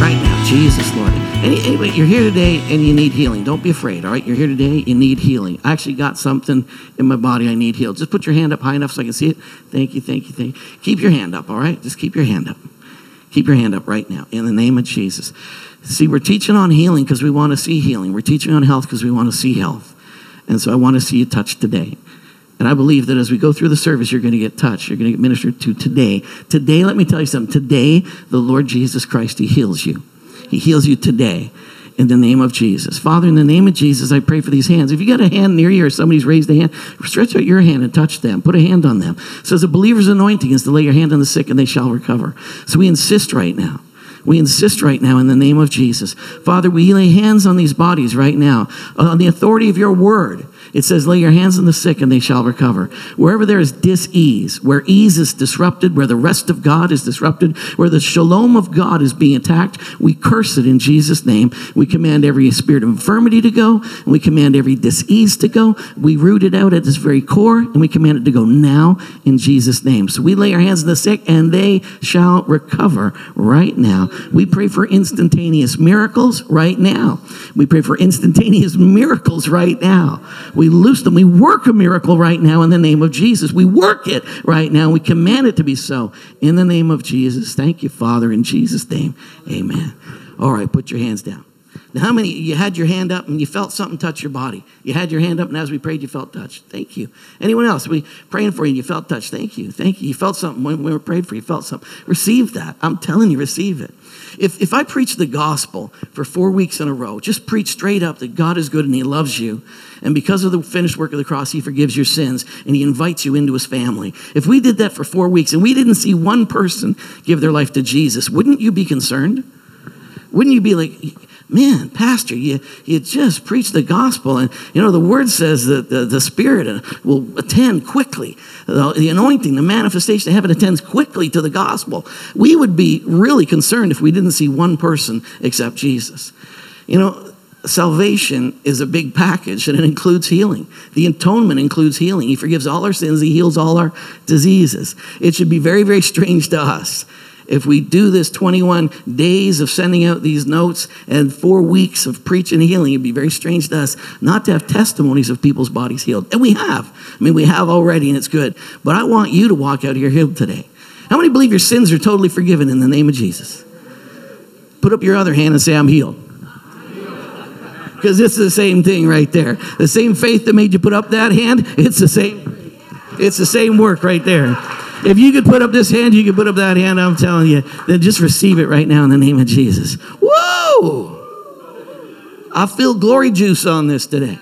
Right now, Jesus, Lord. Anyway, you're here today and you need healing. Don't be afraid, all right? You're here today, you need healing. I actually got something in my body I need healed. Just put your hand up high enough so I can see it. Thank you, thank you, thank you. Keep your hand up, all right? Just keep your hand up. Keep your hand up right now in the name of Jesus. See, we're teaching on healing because we want to see healing. We're teaching on health because we want to see health. And so I want to see you touched today. And I believe that as we go through the service, you're going to get touched. You're going to get ministered to today. Today, let me tell you something. Today, the Lord Jesus Christ, He heals you. He heals you today in the name of Jesus. Father, in the name of Jesus, I pray for these hands. If you got a hand near you or somebody's raised a hand, stretch out your hand and touch them. Put a hand on them. It says a believer's anointing is to lay your hand on the sick and they shall recover. So we insist right now. We insist right now in the name of Jesus. Father, we lay hands on these bodies right now on the authority of your word. It says, Lay your hands on the sick and they shall recover. Wherever there is dis-ease, where ease is disrupted, where the rest of God is disrupted, where the shalom of God is being attacked, we curse it in Jesus' name. We command every spirit of infirmity to go, and we command every dis-ease to go. We root it out at its very core, and we command it to go now in Jesus' name. So we lay our hands on the sick and they shall recover right now. We pray for instantaneous miracles right now. We pray for instantaneous miracles right now. We loose them. We work a miracle right now in the name of Jesus. We work it right now. We command it to be so in the name of Jesus. Thank you, Father, in Jesus' name. Amen. All right, put your hands down. Now, how many you had your hand up and you felt something touch your body? You had your hand up, and as we prayed, you felt touched. Thank you. Anyone else? We praying for you, and you felt touched. Thank you. Thank you. You felt something when we were prayed for you. Felt something. Receive that. I'm telling you, receive it. If if I preach the gospel for four weeks in a row, just preach straight up that God is good and He loves you, and because of the finished work of the cross, He forgives your sins and He invites you into His family. If we did that for four weeks and we didn't see one person give their life to Jesus, wouldn't you be concerned? Wouldn't you be like, man, Pastor, you, you just preach the gospel. And, you know, the word says that the, the Spirit uh, will attend quickly. The, the anointing, the manifestation of heaven attends quickly to the gospel. We would be really concerned if we didn't see one person except Jesus. You know, salvation is a big package and it includes healing. The atonement includes healing. He forgives all our sins, He heals all our diseases. It should be very, very strange to us if we do this 21 days of sending out these notes and four weeks of preaching healing, it'd be very strange to us not to have testimonies of people's bodies healed. And we have. I mean, we have already, and it's good. But I want you to walk out here healed today. How many believe your sins are totally forgiven in the name of Jesus? Put up your other hand and say, I'm healed. Because this is the same thing right there. The same faith that made you put up that hand, it's the same. It's the same work right there. If you could put up this hand, you could put up that hand, I'm telling you, then just receive it right now in the name of Jesus. Whoa! I feel glory juice on this today.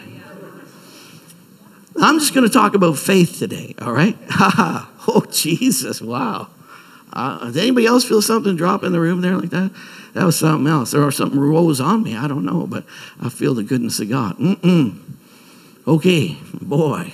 I'm just going to talk about faith today, all right? Oh, Jesus, wow. Uh, does anybody else feel something drop in the room there like that? That was something else. Or something rose on me. I don't know, but I feel the goodness of God. Mm-mm. Okay, boy.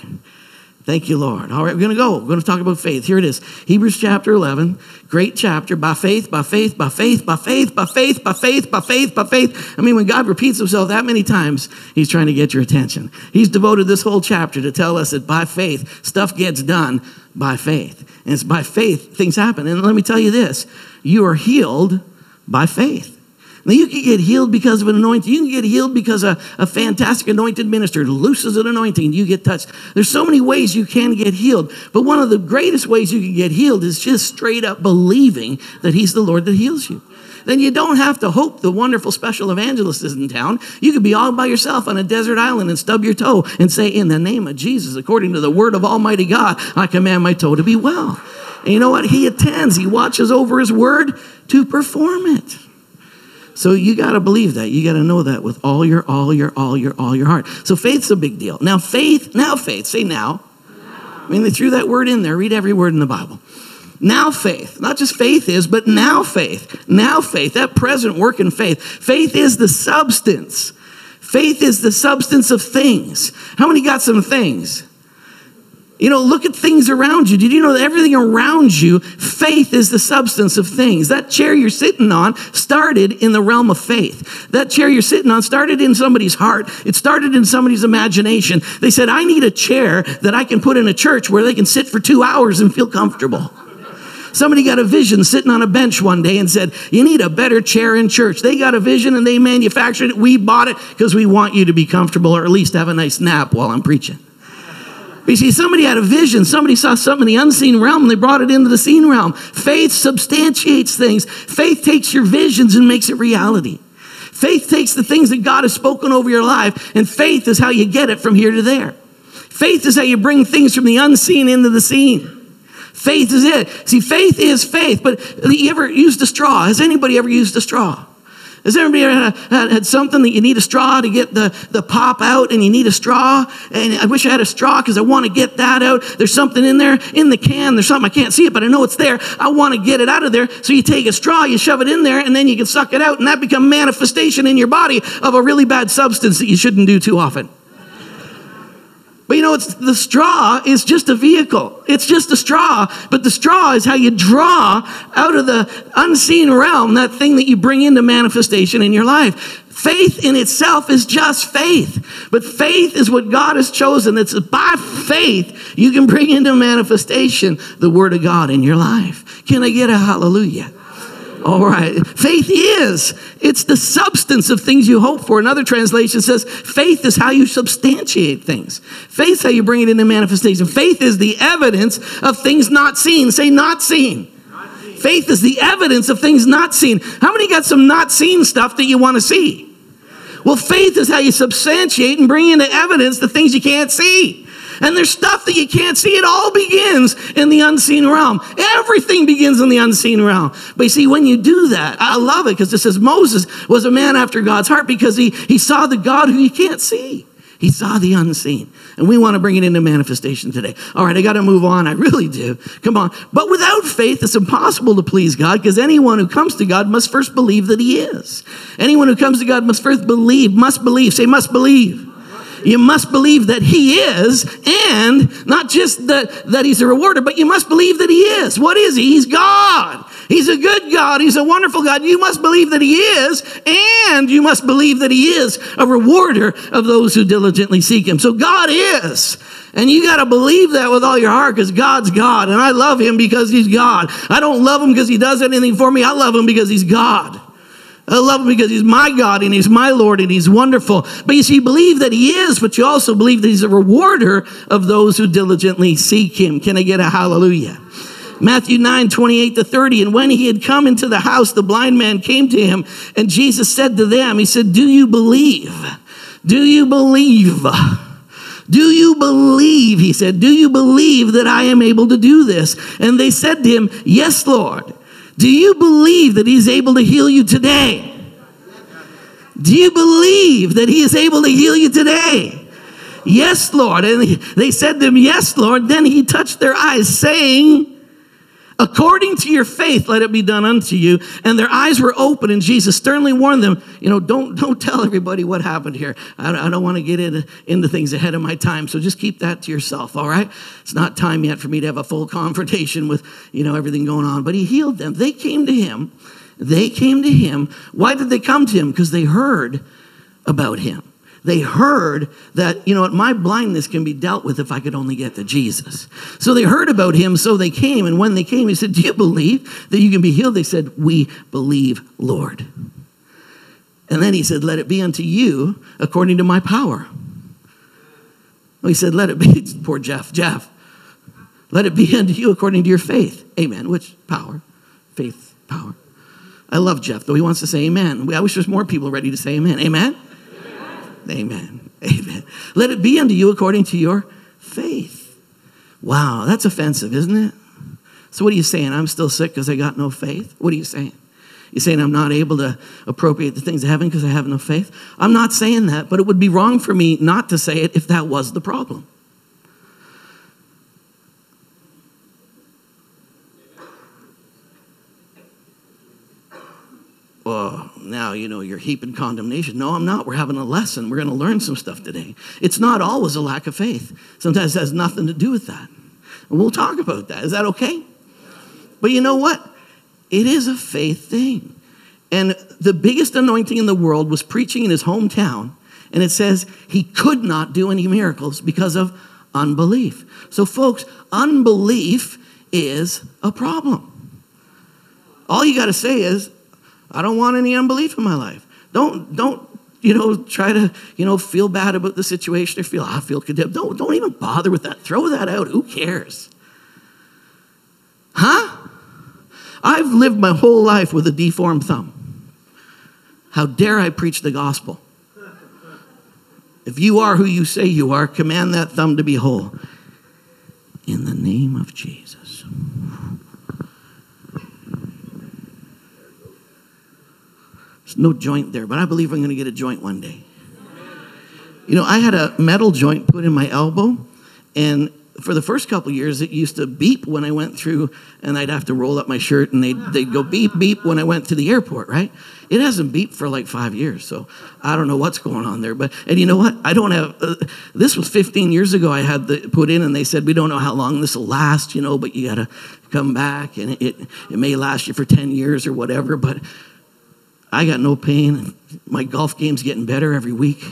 Thank you, Lord. All right, we're going to go. We're going to talk about faith. Here it is Hebrews chapter 11, great chapter. By faith, by faith, by faith, by faith, by faith, by faith, by faith, by faith. I mean, when God repeats himself that many times, he's trying to get your attention. He's devoted this whole chapter to tell us that by faith, stuff gets done by faith. And it's by faith things happen. And let me tell you this you are healed by faith. Now, you can get healed because of an anointing. You can get healed because a, a fantastic anointed minister looses an anointing. You get touched. There's so many ways you can get healed. But one of the greatest ways you can get healed is just straight up believing that He's the Lord that heals you. Then you don't have to hope the wonderful special evangelist is in town. You could be all by yourself on a desert island and stub your toe and say, In the name of Jesus, according to the word of Almighty God, I command my toe to be well. And you know what? He attends, He watches over His word to perform it. So you got to believe that. You got to know that with all your, all your, all your, all your heart. So faith's a big deal. Now faith, now faith, say now. I mean, they threw that word in there. Read every word in the Bible. Now faith. Not just faith is, but now faith. Now faith. That present work in faith. Faith is the substance. Faith is the substance of things. How many got some things? You know, look at things around you. Did you know that everything around you, faith is the substance of things? That chair you're sitting on started in the realm of faith. That chair you're sitting on started in somebody's heart. It started in somebody's imagination. They said, I need a chair that I can put in a church where they can sit for two hours and feel comfortable. Somebody got a vision sitting on a bench one day and said, You need a better chair in church. They got a vision and they manufactured it. We bought it because we want you to be comfortable or at least have a nice nap while I'm preaching. You see, somebody had a vision. Somebody saw something in the unseen realm and they brought it into the seen realm. Faith substantiates things. Faith takes your visions and makes it reality. Faith takes the things that God has spoken over your life, and faith is how you get it from here to there. Faith is how you bring things from the unseen into the seen. Faith is it. See, faith is faith, but you ever used a straw? Has anybody ever used a straw? Has anybody ever had, had, something that you need a straw to get the, the pop out and you need a straw? And I wish I had a straw because I want to get that out. There's something in there in the can. There's something I can't see it, but I know it's there. I want to get it out of there. So you take a straw, you shove it in there, and then you can suck it out, and that become manifestation in your body of a really bad substance that you shouldn't do too often. But you know, it's the straw is just a vehicle. It's just a straw, but the straw is how you draw out of the unseen realm that thing that you bring into manifestation in your life. Faith in itself is just faith, but faith is what God has chosen. It's by faith you can bring into manifestation the Word of God in your life. Can I get a hallelujah? All right. Faith is. It's the substance of things you hope for. Another translation says faith is how you substantiate things. Faith is how you bring it into manifestation. Faith is the evidence of things not seen. Say not seen. Not seen. Faith is the evidence of things not seen. How many got some not seen stuff that you want to see? Well, faith is how you substantiate and bring into evidence the things you can't see. And there's stuff that you can't see. It all begins in the unseen realm. Everything begins in the unseen realm. But you see, when you do that, I love it because it says Moses was a man after God's heart because he, he saw the God who you can't see. He saw the unseen. And we want to bring it into manifestation today. All right, I got to move on. I really do. Come on. But without faith, it's impossible to please God because anyone who comes to God must first believe that He is. Anyone who comes to God must first believe, must believe. Say, must believe you must believe that he is, and not just that, that he's a rewarder, but you must believe that he is. What is he? He's God. He's a good God. He's a wonderful God. You must believe that he is, and you must believe that he is a rewarder of those who diligently seek him. So God is. And you got to believe that with all your heart because God's God. And I love him because he's God. I don't love him because he does anything for me. I love him because he's God. I love him because he's my God and he's my Lord and he's wonderful. But you see, believe that he is, but you also believe that he's a rewarder of those who diligently seek him. Can I get a hallelujah? Matthew 9, 28 to 30. And when he had come into the house, the blind man came to him, and Jesus said to them, He said, Do you believe? Do you believe? Do you believe? He said, Do you believe that I am able to do this? And they said to him, Yes, Lord. Do you believe that He's able to heal you today? Do you believe that He is able to heal you today? Yes, Lord. And they said to him, Yes, Lord. Then he touched their eyes, saying, According to your faith, let it be done unto you. And their eyes were open, and Jesus sternly warned them, you know, don't, don't tell everybody what happened here. I, I don't want to get into, into things ahead of my time, so just keep that to yourself, all right? It's not time yet for me to have a full confrontation with, you know, everything going on. But he healed them. They came to him. They came to him. Why did they come to him? Because they heard about him. They heard that, you know what, my blindness can be dealt with if I could only get to Jesus. So they heard about him, so they came. And when they came, he said, Do you believe that you can be healed? They said, We believe, Lord. And then he said, Let it be unto you according to my power. Well, he said, Let it be, poor Jeff, Jeff, let it be unto you according to your faith. Amen. Which power? Faith, power. I love Jeff, though he wants to say amen. I wish there's more people ready to say amen. Amen? Amen. Amen. Let it be unto you according to your faith. Wow, that's offensive, isn't it? So, what are you saying? I'm still sick because I got no faith? What are you saying? You're saying I'm not able to appropriate the things of heaven because I have no faith? I'm not saying that, but it would be wrong for me not to say it if that was the problem. Oh, now, you know, you're heaping condemnation. No, I'm not. We're having a lesson. We're going to learn some stuff today. It's not always a lack of faith, sometimes it has nothing to do with that. And we'll talk about that. Is that okay? But you know what? It is a faith thing. And the biggest anointing in the world was preaching in his hometown. And it says he could not do any miracles because of unbelief. So, folks, unbelief is a problem. All you got to say is, I don't want any unbelief in my life. Don't, don't, you know, try to, you know, feel bad about the situation or feel, ah, I feel condemned. Don't, don't even bother with that. Throw that out. Who cares? Huh? I've lived my whole life with a deformed thumb. How dare I preach the gospel? If you are who you say you are, command that thumb to be whole. In the name of Jesus. No joint there, but I believe I'm going to get a joint one day. You know, I had a metal joint put in my elbow, and for the first couple years, it used to beep when I went through, and I'd have to roll up my shirt, and they'd, they'd go beep, beep when I went to the airport, right? It hasn't beeped for like five years, so I don't know what's going on there. But, and you know what? I don't have, uh, this was 15 years ago I had the put in, and they said, we don't know how long this will last, you know, but you got to come back, and it, it may last you for 10 years or whatever, but I got no pain. My golf game's getting better every week.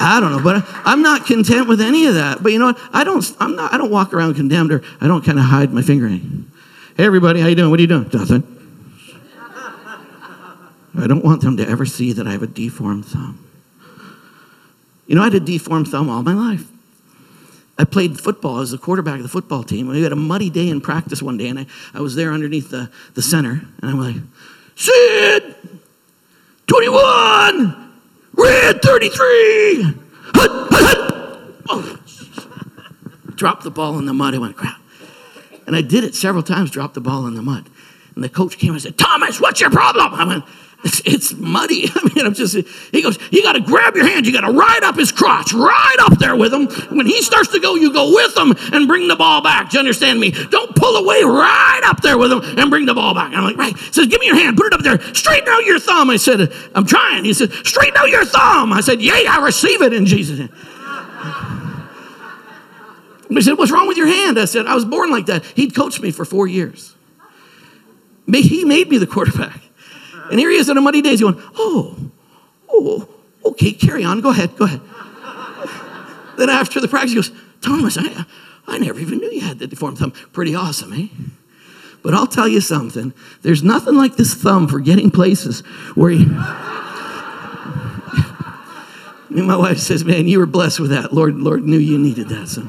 I don't know, but I'm not content with any of that. But you know what? I don't. I'm not. I don't walk around condemned, or I don't kind of hide my finger. Hey, everybody, how you doing? What are you doing? Nothing. I don't want them to ever see that I have a deformed thumb. You know, I had a deformed thumb all my life. I played football as a quarterback of the football team. We had a muddy day in practice one day, and I, I was there underneath the, the center, and I'm like, Sid, 21, Red 33. Hut, hut, hut. Oh, dropped the ball in the mud. I went, crap. And I did it several times, dropped the ball in the mud. And the coach came and said, Thomas, what's your problem? I went, it's, it's muddy. I mean, I'm just, he goes, you got to grab your hand. You got to ride up his crotch, right up there with him. When he starts to go, you go with him and bring the ball back. Do you understand me? Don't pull away, right up there with him and bring the ball back. And I'm like, right. He says, give me your hand, put it up there. Straighten out your thumb. I said, I'm trying. He said, straighten out your thumb. I said, yay, I receive it in Jesus' name. He said, what's wrong with your hand? I said, I was born like that. He'd coached me for four years. He made me the quarterback. And here he is in a muddy day. He's going, oh, oh, okay, carry on. Go ahead, go ahead. then after the practice, he goes, Thomas, I, I never even knew you had the deformed thumb. Pretty awesome, eh? But I'll tell you something. There's nothing like this thumb for getting places where you. my wife says, man, you were blessed with that. Lord, Lord knew you needed that. So,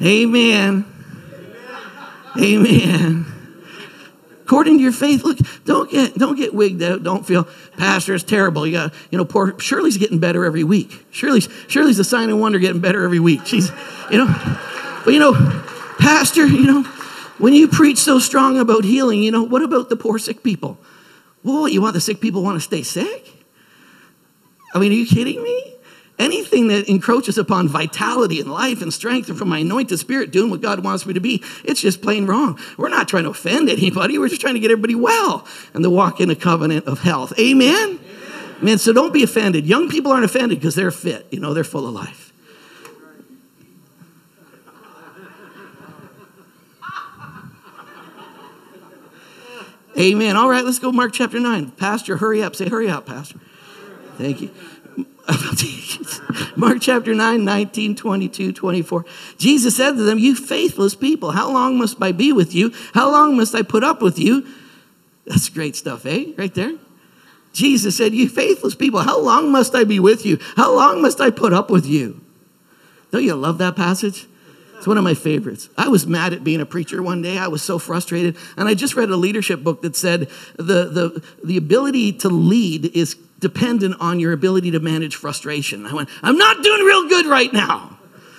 amen. Amen according to your faith. Look, don't get don't get wigged out. Don't feel pastor is terrible. You got you know poor Shirley's getting better every week. Shirley's Shirley's a sign and wonder getting better every week. She's you know, but you know, pastor, you know, when you preach so strong about healing, you know, what about the poor sick people? Well, you want the sick people want to stay sick? I mean, are you kidding me? Anything that encroaches upon vitality and life and strength and from my anointed spirit doing what God wants me to be, it's just plain wrong. We're not trying to offend anybody. We're just trying to get everybody well and to walk in a covenant of health. Amen? Amen. Man, so don't be offended. Young people aren't offended because they're fit. You know, they're full of life. Amen. All right, let's go Mark chapter 9. Pastor, hurry up. Say, hurry up, Pastor. Thank you. Mark chapter 9, 19, 22, 24. Jesus said to them, You faithless people, how long must I be with you? How long must I put up with you? That's great stuff, eh? Right there. Jesus said, You faithless people, how long must I be with you? How long must I put up with you? Don't you love that passage? It's one of my favorites. I was mad at being a preacher one day. I was so frustrated. And I just read a leadership book that said the, the, the ability to lead is dependent on your ability to manage frustration. I went, I'm not doing real good right now.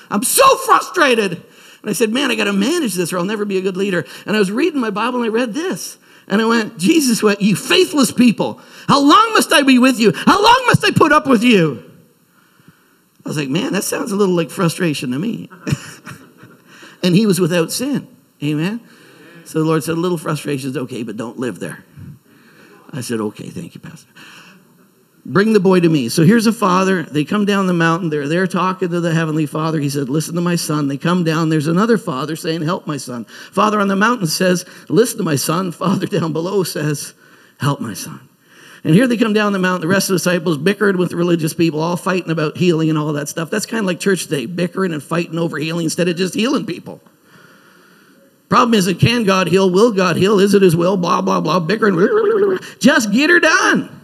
I'm so frustrated. And I said, Man, I got to manage this or I'll never be a good leader. And I was reading my Bible and I read this. And I went, Jesus went, You faithless people, how long must I be with you? How long must I put up with you? I was like, Man, that sounds a little like frustration to me. and he was without sin. Amen. So the Lord said, a little frustration is okay, but don't live there. I said, okay, thank you, Pastor. Bring the boy to me. So here's a father. They come down the mountain. They're there talking to the heavenly father. He said, Listen to my son. They come down. There's another father saying, Help my son. Father on the mountain says, Listen to my son. Father down below says, Help my son. And here they come down the mountain. The rest of the disciples bickered with religious people, all fighting about healing and all that stuff. That's kind of like church today, bickering and fighting over healing instead of just healing people. Problem is, it can God heal? Will God heal? Is it His will? Blah, blah, blah, bickering. Just get her done.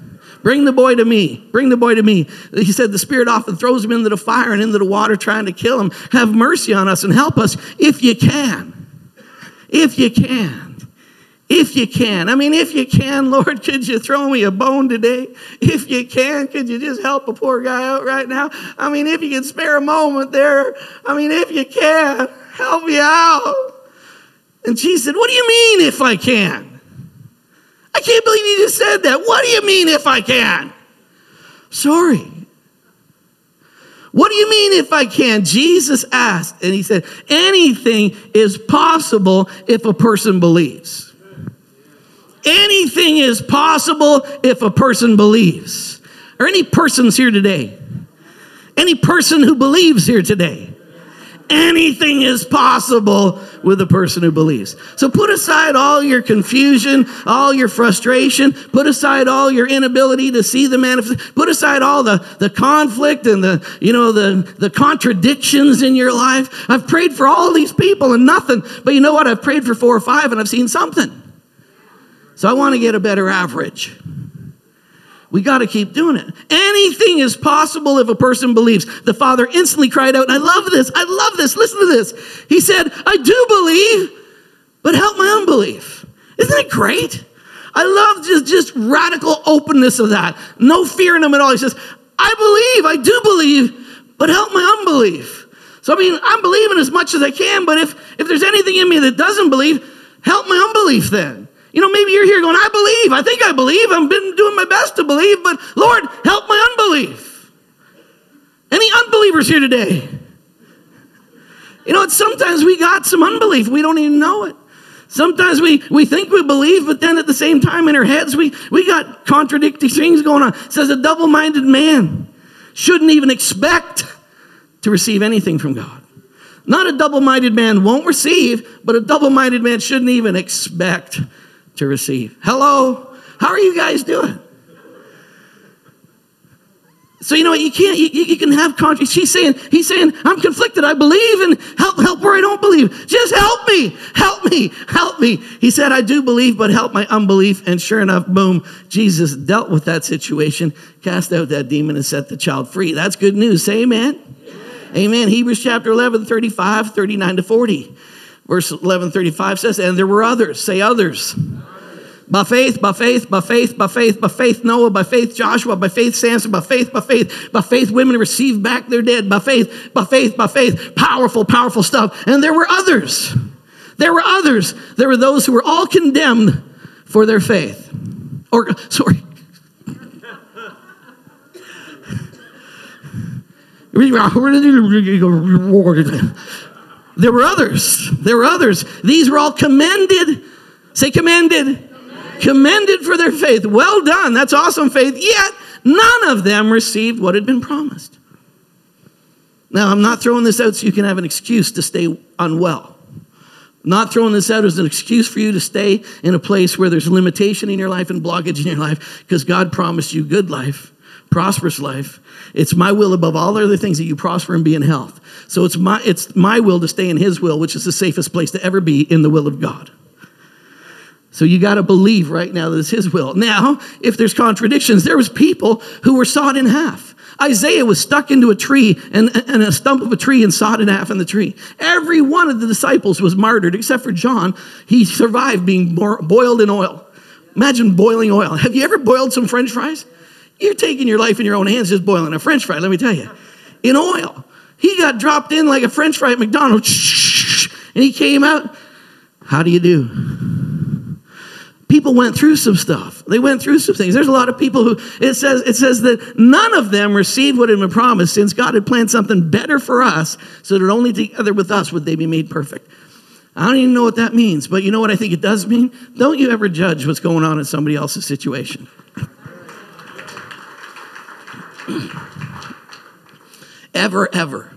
Bring the boy to me. Bring the boy to me. He said, The Spirit often throws him into the fire and into the water trying to kill him. Have mercy on us and help us if you can. If you can. If you can. I mean, if you can, Lord, could you throw me a bone today? If you can, could you just help a poor guy out right now? I mean, if you can spare a moment there, I mean, if you can, help me out. And she said, What do you mean if I can? Can't believe you just said that. What do you mean if I can? Sorry. What do you mean if I can? Jesus asked, and he said, anything is possible if a person believes. Anything is possible if a person believes. Are any persons here today? Any person who believes here today? Anything is possible with a person who believes. So put aside all your confusion, all your frustration, put aside all your inability to see the manifest, put aside all the, the conflict and the, you know, the, the contradictions in your life. I've prayed for all these people and nothing. But you know what? I've prayed for four or five and I've seen something. So I want to get a better average. We got to keep doing it. Anything is possible if a person believes. The father instantly cried out, I love this. I love this. Listen to this. He said, I do believe, but help my unbelief. Isn't it great? I love just, just radical openness of that. No fear in him at all. He says, I believe, I do believe, but help my unbelief. So, I mean, I'm believing as much as I can, but if, if there's anything in me that doesn't believe, help my unbelief then. You know, maybe you're here going, I believe. I think I believe. I've been doing my best to believe, but Lord, help my unbelief. Any unbelievers here today? You know, sometimes we got some unbelief. We don't even know it. Sometimes we, we think we believe, but then at the same time in our heads, we, we got contradicting things going on. It says a double minded man shouldn't even expect to receive anything from God. Not a double minded man won't receive, but a double minded man shouldn't even expect to receive. Hello? How are you guys doing? So you know what? You can't. You, you can have conflict. She's saying. He's saying. I'm conflicted. I believe and help. Help where I don't believe. Just help me. Help me. Help me. He said, I do believe, but help my unbelief. And sure enough, boom. Jesus dealt with that situation, cast out that demon, and set the child free. That's good news. Say amen. Amen. amen. Hebrews chapter 11, 35, 39 to 40. Verse 11, 35 says, And there were others. Say others. By faith, by faith, by faith, by faith, by faith, Noah, by faith, Joshua, by faith, Samson, by faith, by faith, by faith, women received back their dead, by faith, by faith, by faith, powerful, powerful stuff. And there were others. There were others. There were those who were all condemned for their faith. Or, sorry. There were others. There were others. These were all commended. Say commended commended for their faith. Well done. That's awesome faith. Yet none of them received what had been promised. Now, I'm not throwing this out so you can have an excuse to stay unwell. not throwing this out as an excuse for you to stay in a place where there's limitation in your life and blockage in your life because God promised you good life, prosperous life. It's my will above all other things that you prosper and be in health. So it's my, it's my will to stay in His will, which is the safest place to ever be in the will of God. So you got to believe right now that it's his will. Now, if there's contradictions, there was people who were sawed in half. Isaiah was stuck into a tree and, and a stump of a tree and sawed in half in the tree. Every one of the disciples was martyred except for John. He survived being boiled in oil. Imagine boiling oil. Have you ever boiled some french fries? You're taking your life in your own hands just boiling a french fry, let me tell you. In oil. He got dropped in like a french fry at McDonald's and he came out. How do you do? people went through some stuff. They went through some things. There's a lot of people who it says it says that none of them received what had been promised since God had planned something better for us, so that only together with us would they be made perfect. I don't even know what that means, but you know what I think it does mean? Don't you ever judge what's going on in somebody else's situation. ever, ever.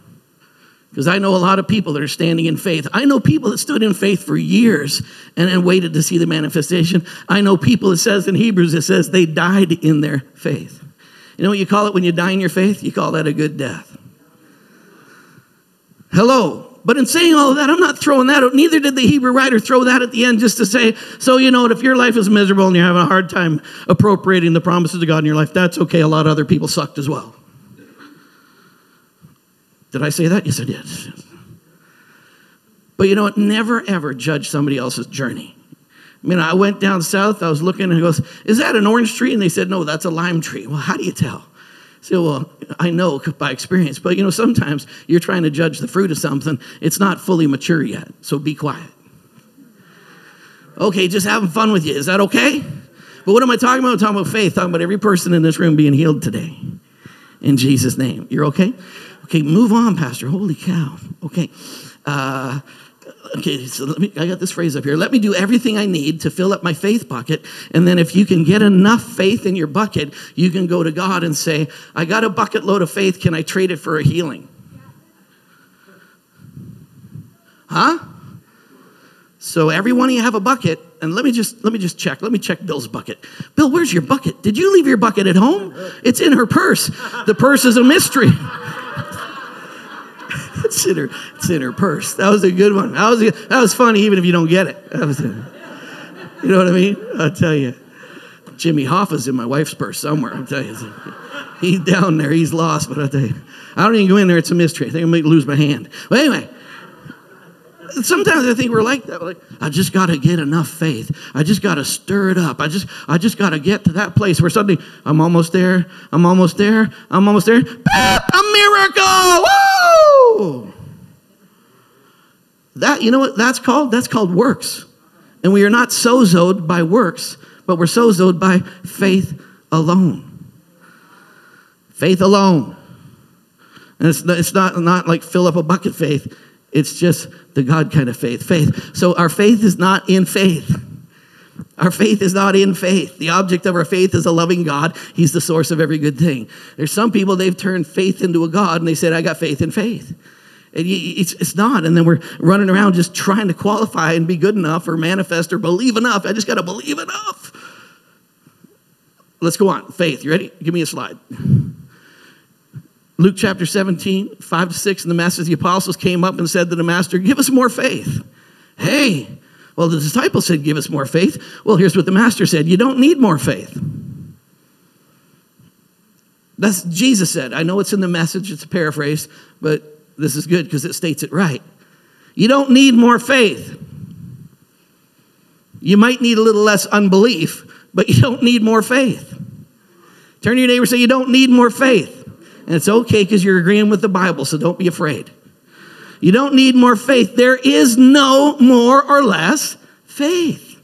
Because I know a lot of people that are standing in faith. I know people that stood in faith for years and, and waited to see the manifestation. I know people, it says in Hebrews, it says they died in their faith. You know what you call it when you die in your faith? You call that a good death. Hello. But in saying all of that, I'm not throwing that out. Neither did the Hebrew writer throw that at the end just to say, so you know if your life is miserable and you're having a hard time appropriating the promises of God in your life, that's okay. A lot of other people sucked as well. Did I say that? Yes, I did. But you know what? Never ever judge somebody else's journey. I mean, I went down south, I was looking, and he goes, Is that an orange tree? And they said, No, that's a lime tree. Well, how do you tell? Said, Well, I know by experience, but you know, sometimes you're trying to judge the fruit of something, it's not fully mature yet, so be quiet. Okay, just having fun with you. Is that okay? But what am I talking about? I'm talking about faith, talking about every person in this room being healed today. In Jesus' name. You're okay? Okay, move on, Pastor. Holy cow. Okay. Uh, okay, so let me, I got this phrase up here. Let me do everything I need to fill up my faith bucket. And then if you can get enough faith in your bucket, you can go to God and say, I got a bucket load of faith. Can I trade it for a healing? Huh? So everyone you have a bucket, and let me just let me just check. Let me check Bill's bucket. Bill, where's your bucket? Did you leave your bucket at home? It's in her purse. The purse is a mystery. it's in her, it's in her purse. That was a good one. That was, a, that was funny, even if you don't get it. A, you know what I mean? I'll tell you. Jimmy Hoffa's in my wife's purse somewhere. I'll tell you. He's down there. He's lost, but I'll tell you. I don't even go in there. It's a mystery. I think I might lose my hand. But anyway, sometimes I think we're like that. We're like, I just got to get enough faith. I just got to stir it up. I just, I just got to get to that place where suddenly I'm almost there. I'm almost there. I'm almost there. a miracle! Woo! That you know what that's called? That's called works. And we are not sozoed by works, but we're sozoed by faith alone. Faith alone. And it's, it's not, not like fill up a bucket faith. It's just the God kind of faith. Faith. So our faith is not in faith. Our faith is not in faith. The object of our faith is a loving God. He's the source of every good thing. There's some people, they've turned faith into a God and they said, I got faith in faith. And it's, it's not. And then we're running around just trying to qualify and be good enough or manifest or believe enough. I just got to believe enough. Let's go on. Faith. You ready? Give me a slide. Luke chapter 17, 5 to 6, and the message, the apostles came up and said to the master, Give us more faith. Hey, well, the disciples said, Give us more faith. Well, here's what the master said You don't need more faith. That's Jesus said. I know it's in the message, it's a paraphrase, but this is good because it states it right. You don't need more faith. You might need a little less unbelief, but you don't need more faith. Turn to your neighbor and say, You don't need more faith. And it's okay because you're agreeing with the Bible, so don't be afraid. You don't need more faith. There is no more or less faith.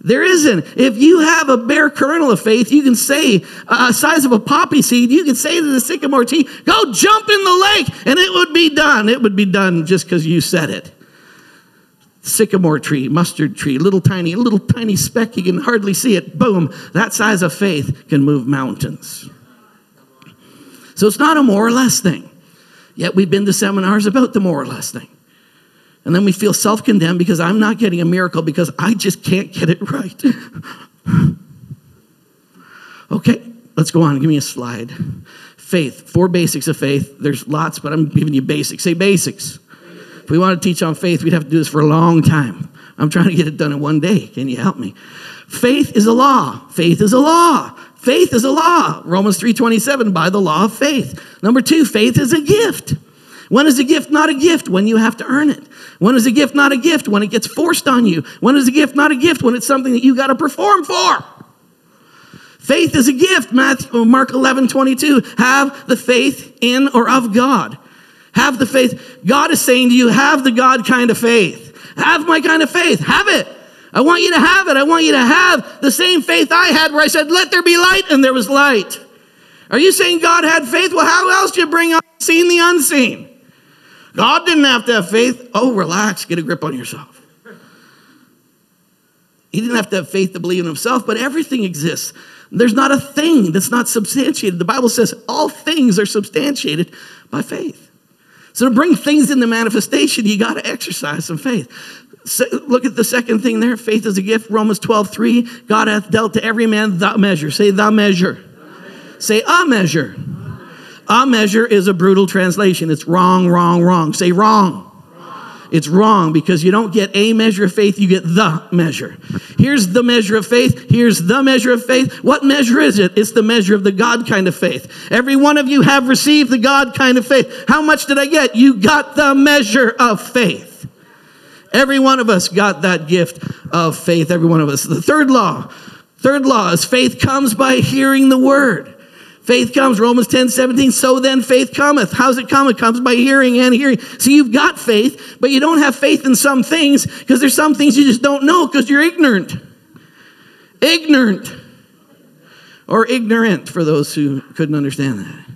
There isn't. If you have a bare kernel of faith, you can say, uh, size of a poppy seed, you can say to the sycamore tree, go jump in the lake, and it would be done. It would be done just because you said it. Sycamore tree, mustard tree, little tiny, little tiny speck, you can hardly see it. Boom. That size of faith can move mountains. So it's not a more or less thing. Yet we've been to seminars about the more or less thing. And then we feel self condemned because I'm not getting a miracle because I just can't get it right. okay, let's go on. Give me a slide. Faith, four basics of faith. There's lots, but I'm giving you basics. Say basics. If we want to teach on faith, we'd have to do this for a long time. I'm trying to get it done in one day. Can you help me? Faith is a law. Faith is a law. Faith is a law. Romans 3:27 by the law of faith. Number 2, faith is a gift. When is a gift not a gift? When you have to earn it. When is a gift not a gift? When it gets forced on you. When is a gift not a gift? When it's something that you got to perform for. Faith is a gift. Matthew, uh, Mark 11, 22. Have the faith in or of God. Have the faith. God is saying to you, have the God kind of faith. Have my kind of faith. Have it. I want you to have it. I want you to have the same faith I had where I said, Let there be light, and there was light. Are you saying God had faith? Well, how else do you bring on seen the unseen? God didn't have to have faith. Oh, relax, get a grip on yourself. He didn't have to have faith to believe in himself, but everything exists. There's not a thing that's not substantiated. The Bible says all things are substantiated by faith. So to bring things into manifestation, you got to exercise some faith. Look at the second thing there. Faith is a gift. Romans 12, 3. God hath dealt to every man the measure. Say the measure. Say a measure. A measure is a brutal translation. It's wrong, wrong, wrong. Say wrong. It's wrong because you don't get a measure of faith, you get the measure. Here's the measure of faith. Here's the measure of faith. What measure is it? It's the measure of the God kind of faith. Every one of you have received the God kind of faith. How much did I get? You got the measure of faith. Every one of us got that gift of faith. Every one of us. The third law, third law is faith comes by hearing the word. Faith comes, Romans 10, 17. So then faith cometh. How's it come? It comes by hearing and hearing. So you've got faith, but you don't have faith in some things because there's some things you just don't know because you're ignorant. Ignorant. Or ignorant for those who couldn't understand that.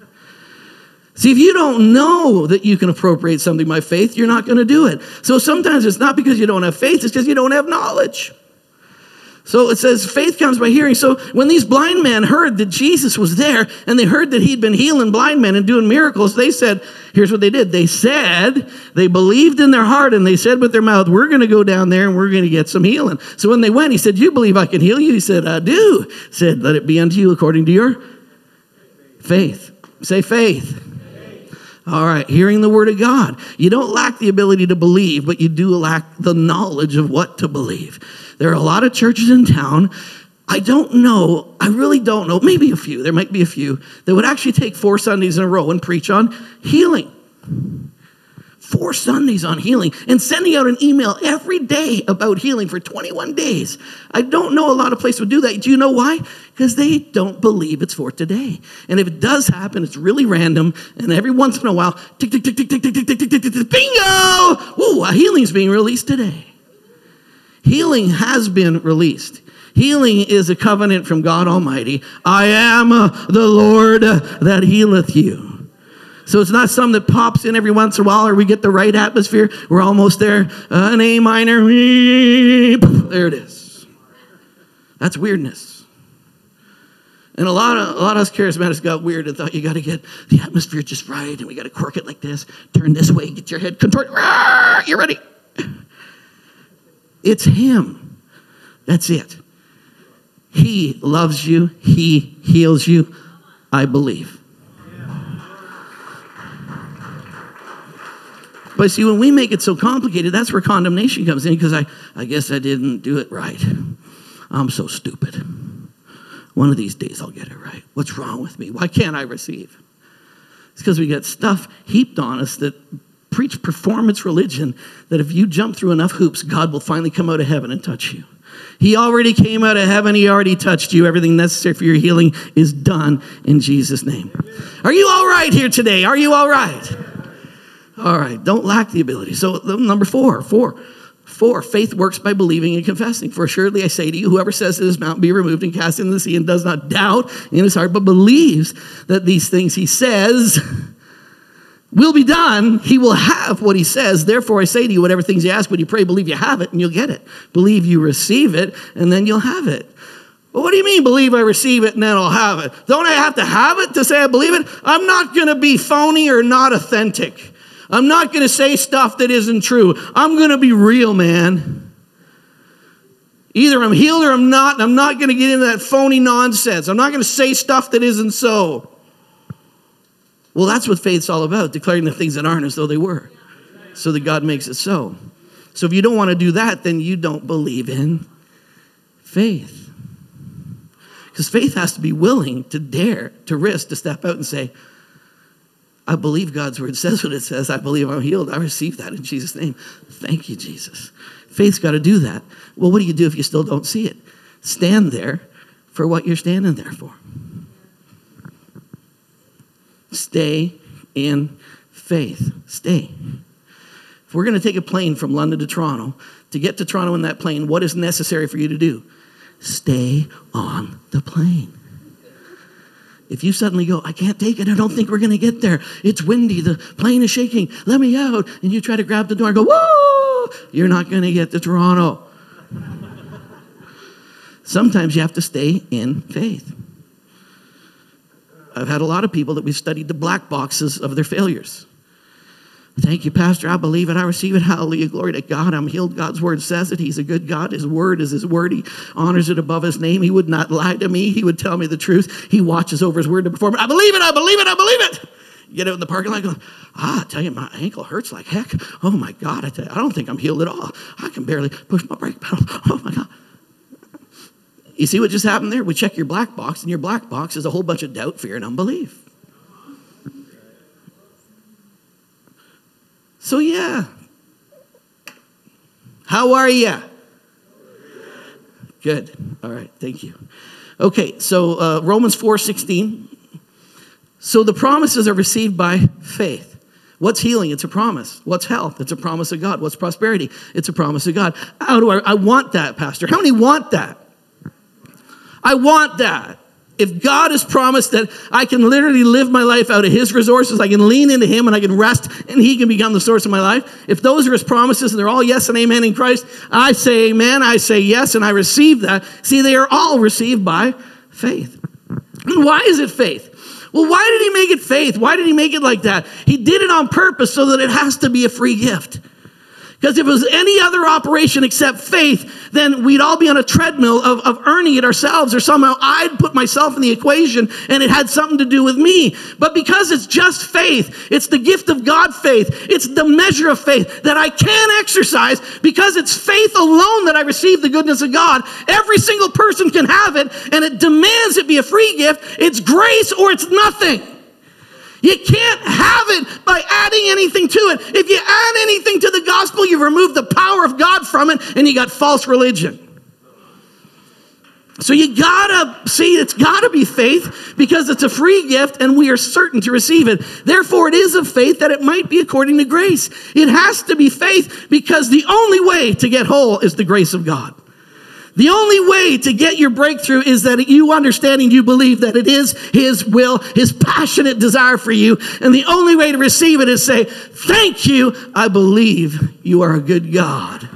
See, if you don't know that you can appropriate something by faith, you're not going to do it. So sometimes it's not because you don't have faith, it's because you don't have knowledge. So it says faith comes by hearing. So when these blind men heard that Jesus was there and they heard that he'd been healing blind men and doing miracles, they said, here's what they did. They said, they believed in their heart and they said with their mouth, we're going to go down there and we're going to get some healing. So when they went, he said, you believe I can heal you? He said, I do. He said, let it be unto you according to your faith. Say faith. All right, hearing the word of God. You don't lack the ability to believe, but you do lack the knowledge of what to believe. There are a lot of churches in town. I don't know, I really don't know, maybe a few, there might be a few, that would actually take four Sundays in a row and preach on healing. Four Sundays on healing and sending out an email every day about healing for 21 days. I don't know a lot of places would do that. Do you know why? Because they don't believe it's for today. And if it does happen, it's really random. And every once in a while, tick, tick, tick, tick, tick, tick, tick, tick, tick, tick, tick, bingo! Ooh, a healing's being released today. Healing has been released. Healing is a covenant from God Almighty. I am the Lord that healeth you. So it's not something that pops in every once in a while or we get the right atmosphere. We're almost there. Uh, an A minor. There it is. That's weirdness. And a lot of a lot of us charismatics got weird and thought you got to get the atmosphere just right, and we got to quirk it like this. Turn this way, get your head contort. You're ready. It's Him. That's it. He loves you, He heals you. I believe. But see, when we make it so complicated, that's where condemnation comes in because I, I guess I didn't do it right. I'm so stupid. One of these days I'll get it right. What's wrong with me? Why can't I receive? It's because we get stuff heaped on us that preach performance religion that if you jump through enough hoops, God will finally come out of heaven and touch you. He already came out of heaven. He already touched you. Everything necessary for your healing is done in Jesus' name. Are you all right here today? Are you all right? All right. Don't lack the ability. So, number four, four, four, faith works by believing and confessing. For assuredly I say to you, whoever says to this mountain, be removed and cast into the sea, and does not doubt in his heart, but believes that these things he says will be done, he will have what he says. Therefore, I say to you, whatever things you ask when you pray, believe you have it and you'll get it. Believe you receive it and then you'll have it. Well, what do you mean, believe I receive it and then I'll have it? Don't I have to have it to say I believe it? I'm not going to be phony or not authentic. I'm not going to say stuff that isn't true. I'm going to be real, man. Either I'm healed or I'm not, and I'm not going to get into that phony nonsense. I'm not going to say stuff that isn't so. Well, that's what faith's all about, declaring the things that aren't as though they were, so that God makes it so. So if you don't want to do that, then you don't believe in faith. Because faith has to be willing to dare, to risk, to step out and say, I believe God's word says what it says. I believe I'm healed. I receive that in Jesus' name. Thank you, Jesus. Faith's got to do that. Well, what do you do if you still don't see it? Stand there for what you're standing there for. Stay in faith. Stay. If we're going to take a plane from London to Toronto, to get to Toronto in that plane, what is necessary for you to do? Stay on the plane. If you suddenly go, I can't take it, I don't think we're going to get there. It's windy, the plane is shaking, let me out. And you try to grab the door and go, whoa, you're not going to get to Toronto. Sometimes you have to stay in faith. I've had a lot of people that we've studied the black boxes of their failures. Thank you, Pastor. I believe it. I receive it. Hallelujah. Glory to God. I'm healed. God's word says it. He's a good God. His word is his word. He honors it above his name. He would not lie to me. He would tell me the truth. He watches over his word to perform it. I believe it. I believe it. I believe it. You get out in the parking lot going, ah, I tell you, my ankle hurts like heck. Oh my God. I, tell you, I don't think I'm healed at all. I can barely push my brake pedal. Oh my God. You see what just happened there? We check your black box, and your black box is a whole bunch of doubt, fear, and unbelief. So, yeah. How are you? Good. All right. Thank you. Okay. So, uh, Romans 4 16. So, the promises are received by faith. What's healing? It's a promise. What's health? It's a promise of God. What's prosperity? It's a promise of God. How do I, I want that, Pastor? How many want that? I want that. If God has promised that I can literally live my life out of His resources, I can lean into Him and I can rest and He can become the source of my life. If those are His promises and they're all yes and amen in Christ, I say amen, I say yes, and I receive that. See, they are all received by faith. And why is it faith? Well, why did He make it faith? Why did He make it like that? He did it on purpose so that it has to be a free gift. Because if it was any other operation except faith, then we'd all be on a treadmill of, of earning it ourselves, or somehow I'd put myself in the equation and it had something to do with me. But because it's just faith, it's the gift of God faith, it's the measure of faith that I can exercise because it's faith alone that I receive the goodness of God. Every single person can have it, and it demands it be a free gift. It's grace or it's nothing. You can't have it by adding anything to it. If you add anything to the gospel, you've removed the power of God from it and you got false religion. So you gotta see, it's gotta be faith because it's a free gift and we are certain to receive it. Therefore, it is of faith that it might be according to grace. It has to be faith because the only way to get whole is the grace of God. The only way to get your breakthrough is that you understanding you believe that it is His will, His passionate desire for you. And the only way to receive it is say, Thank you, I believe you are a good God.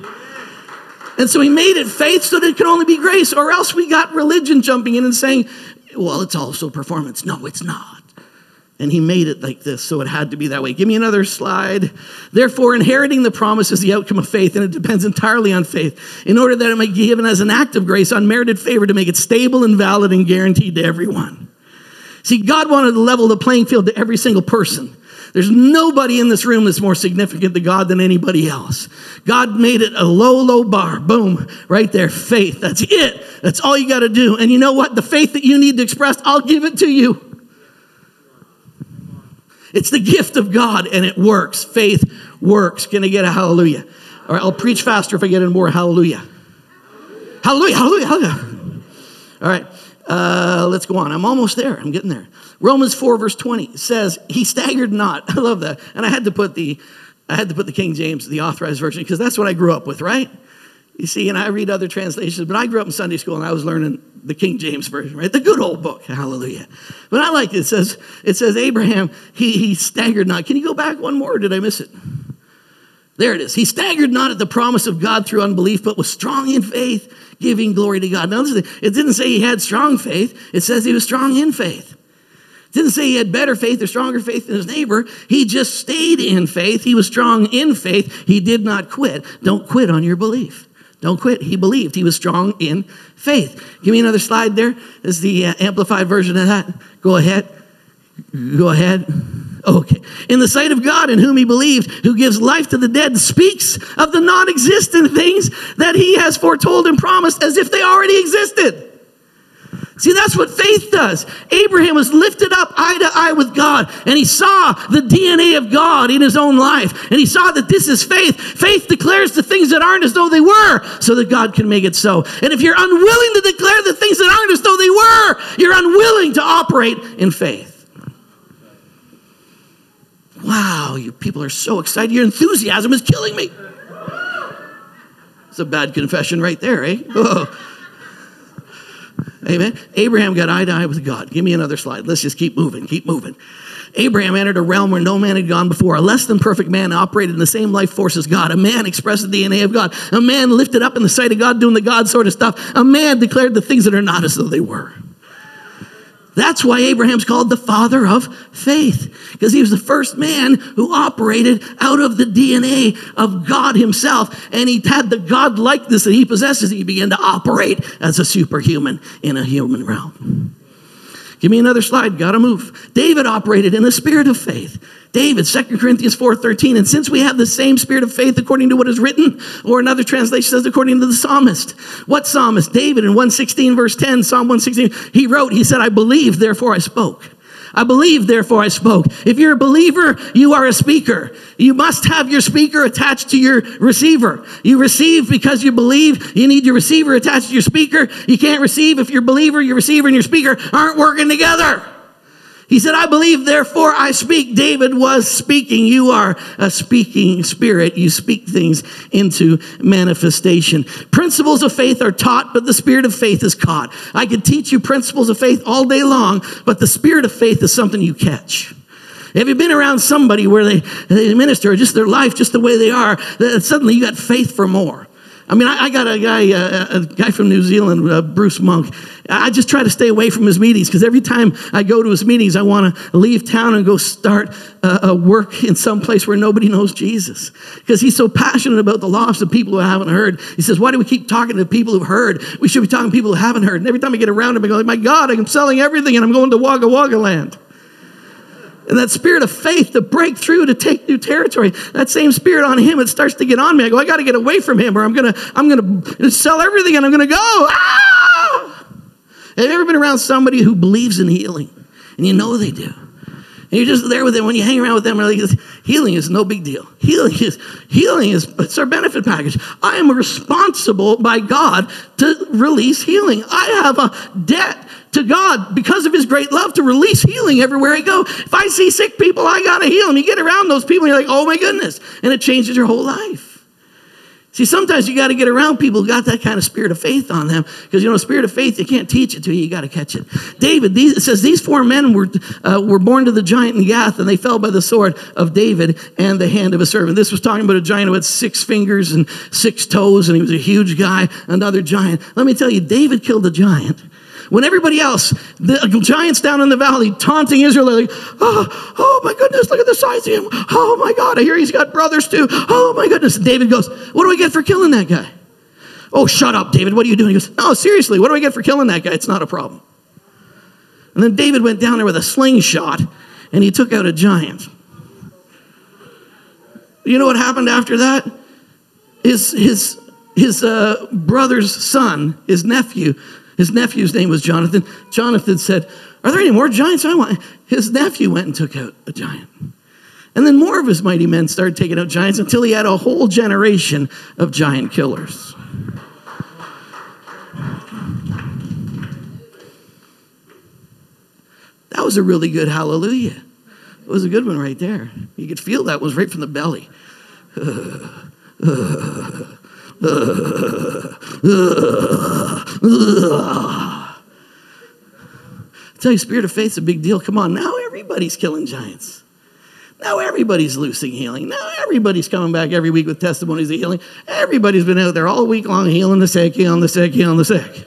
And so He made it faith so that it can only be grace, or else we got religion jumping in and saying, Well, it's also performance. No, it's not. And he made it like this, so it had to be that way. Give me another slide. Therefore, inheriting the promise is the outcome of faith, and it depends entirely on faith, in order that it might be given as an act of grace, unmerited favor, to make it stable and valid and guaranteed to everyone. See, God wanted to level the playing field to every single person. There's nobody in this room that's more significant to God than anybody else. God made it a low, low bar. Boom, right there. Faith. That's it. That's all you got to do. And you know what? The faith that you need to express, I'll give it to you. It's the gift of God and it works. Faith works. Can I get a hallelujah? All right, I'll preach faster if I get in more hallelujah. Hallelujah, hallelujah, hallelujah. All right, uh, let's go on. I'm almost there. I'm getting there. Romans 4, verse 20 says, He staggered not. I love that. And I had to put the I had to put the King James, the authorized version, because that's what I grew up with, right? You see, and I read other translations, but I grew up in Sunday school and I was learning the King James version, right? The good old book. Hallelujah. But I like it. It says, it says Abraham, he, he staggered not. Can you go back one more or did I miss it? There it is. He staggered not at the promise of God through unbelief, but was strong in faith, giving glory to God. Now, this it didn't say he had strong faith. It says he was strong in faith. It didn't say he had better faith or stronger faith than his neighbor. He just stayed in faith. He was strong in faith. He did not quit. Don't quit on your belief. Don't quit. He believed. He was strong in faith. Give me another slide there. This is the uh, amplified version of that. Go ahead. Go ahead. Okay. In the sight of God in whom he believed, who gives life to the dead, speaks of the non existent things that he has foretold and promised as if they already existed. See, that's what faith does. Abraham was lifted up eye to eye with God, and he saw the DNA of God in his own life. And he saw that this is faith. Faith declares the things that aren't as though they were, so that God can make it so. And if you're unwilling to declare the things that aren't as though they were, you're unwilling to operate in faith. Wow, you people are so excited. Your enthusiasm is killing me. It's a bad confession right there, eh? Amen. Abraham got eye to eye with God. Give me another slide. Let's just keep moving, keep moving. Abraham entered a realm where no man had gone before. A less than perfect man operated in the same life force as God. A man expressed the DNA of God. A man lifted up in the sight of God doing the God sort of stuff. A man declared the things that are not as though they were. That's why Abraham's called the father of faith, because he was the first man who operated out of the DNA of God himself. And he had the God likeness that he possesses. He began to operate as a superhuman in a human realm. Give me another slide. Got to move. David operated in the spirit of faith. David, 2 Corinthians 4:13. And since we have the same spirit of faith according to what is written, or another translation says according to the psalmist. What psalmist? David in 116 verse 10, Psalm 116. He wrote, he said, I believe, therefore I spoke. I believe, therefore I spoke. If you're a believer, you are a speaker. You must have your speaker attached to your receiver. You receive because you believe. You need your receiver attached to your speaker. You can't receive if your believer, your receiver, and your speaker aren't working together. He said, I believe, therefore I speak. David was speaking. You are a speaking spirit. You speak things into manifestation. Principles of faith are taught, but the spirit of faith is caught. I could teach you principles of faith all day long, but the spirit of faith is something you catch. Have you been around somebody where they, they minister just their life, just the way they are, that suddenly you got faith for more? I mean, I, I got a guy, uh, a guy from New Zealand, uh, Bruce Monk. I just try to stay away from his meetings because every time I go to his meetings, I want to leave town and go start a, a work in some place where nobody knows Jesus. Because he's so passionate about the lost of people who haven't heard. He says, Why do we keep talking to people who've heard? We should be talking to people who haven't heard. And every time I get around him, I go, My God, I'm selling everything and I'm going to Wagga Wagga land and that spirit of faith to break through to take new territory that same spirit on him it starts to get on me. I go i got to get away from him or i'm gonna i'm gonna sell everything and i'm gonna go. Ah! have you ever been around somebody who believes in healing? And you know they do. And you're just there with them. When you hang around with them like healing is no big deal. Healing is healing is it's our benefit package. I am responsible by god to release healing. I have a debt to God because of his great love to release healing everywhere I go. If I see sick people, I got to heal them. You get around those people, you're like, oh my goodness. And it changes your whole life. See, sometimes you got to get around people who got that kind of spirit of faith on them because you know, spirit of faith you can't teach it to you; you got to catch it. David, these, it says these four men were uh, were born to the giant in Gath, and they fell by the sword of David and the hand of a servant. This was talking about a giant who had six fingers and six toes, and he was a huge guy. Another giant. Let me tell you, David killed a giant when everybody else, the giants down in the valley, taunting Israel, like, oh, oh my goodness, look at the size of him. Oh my God, I hear he's got brothers too. Oh my goodness. David goes, What do I get for killing that guy? Oh, shut up, David. What are you doing? He goes, No, seriously, what do I get for killing that guy? It's not a problem. And then David went down there with a slingshot and he took out a giant. You know what happened after that? His, his, his uh, brother's son, his nephew, his nephew's name was Jonathan. Jonathan said, Are there any more giants I want? His nephew went and took out a giant. And then more of his mighty men started taking out giants until he had a whole generation of giant killers. That was a really good hallelujah. It was a good one right there. You could feel that was right from the belly. Uh, uh, I tell you, spirit of faith is a big deal. Come on, now everybody's killing giants. Now everybody's loosing healing. Now everybody's coming back every week with testimonies of healing. Everybody's been out there all week long healing the sick, healing the sick, healing the sick.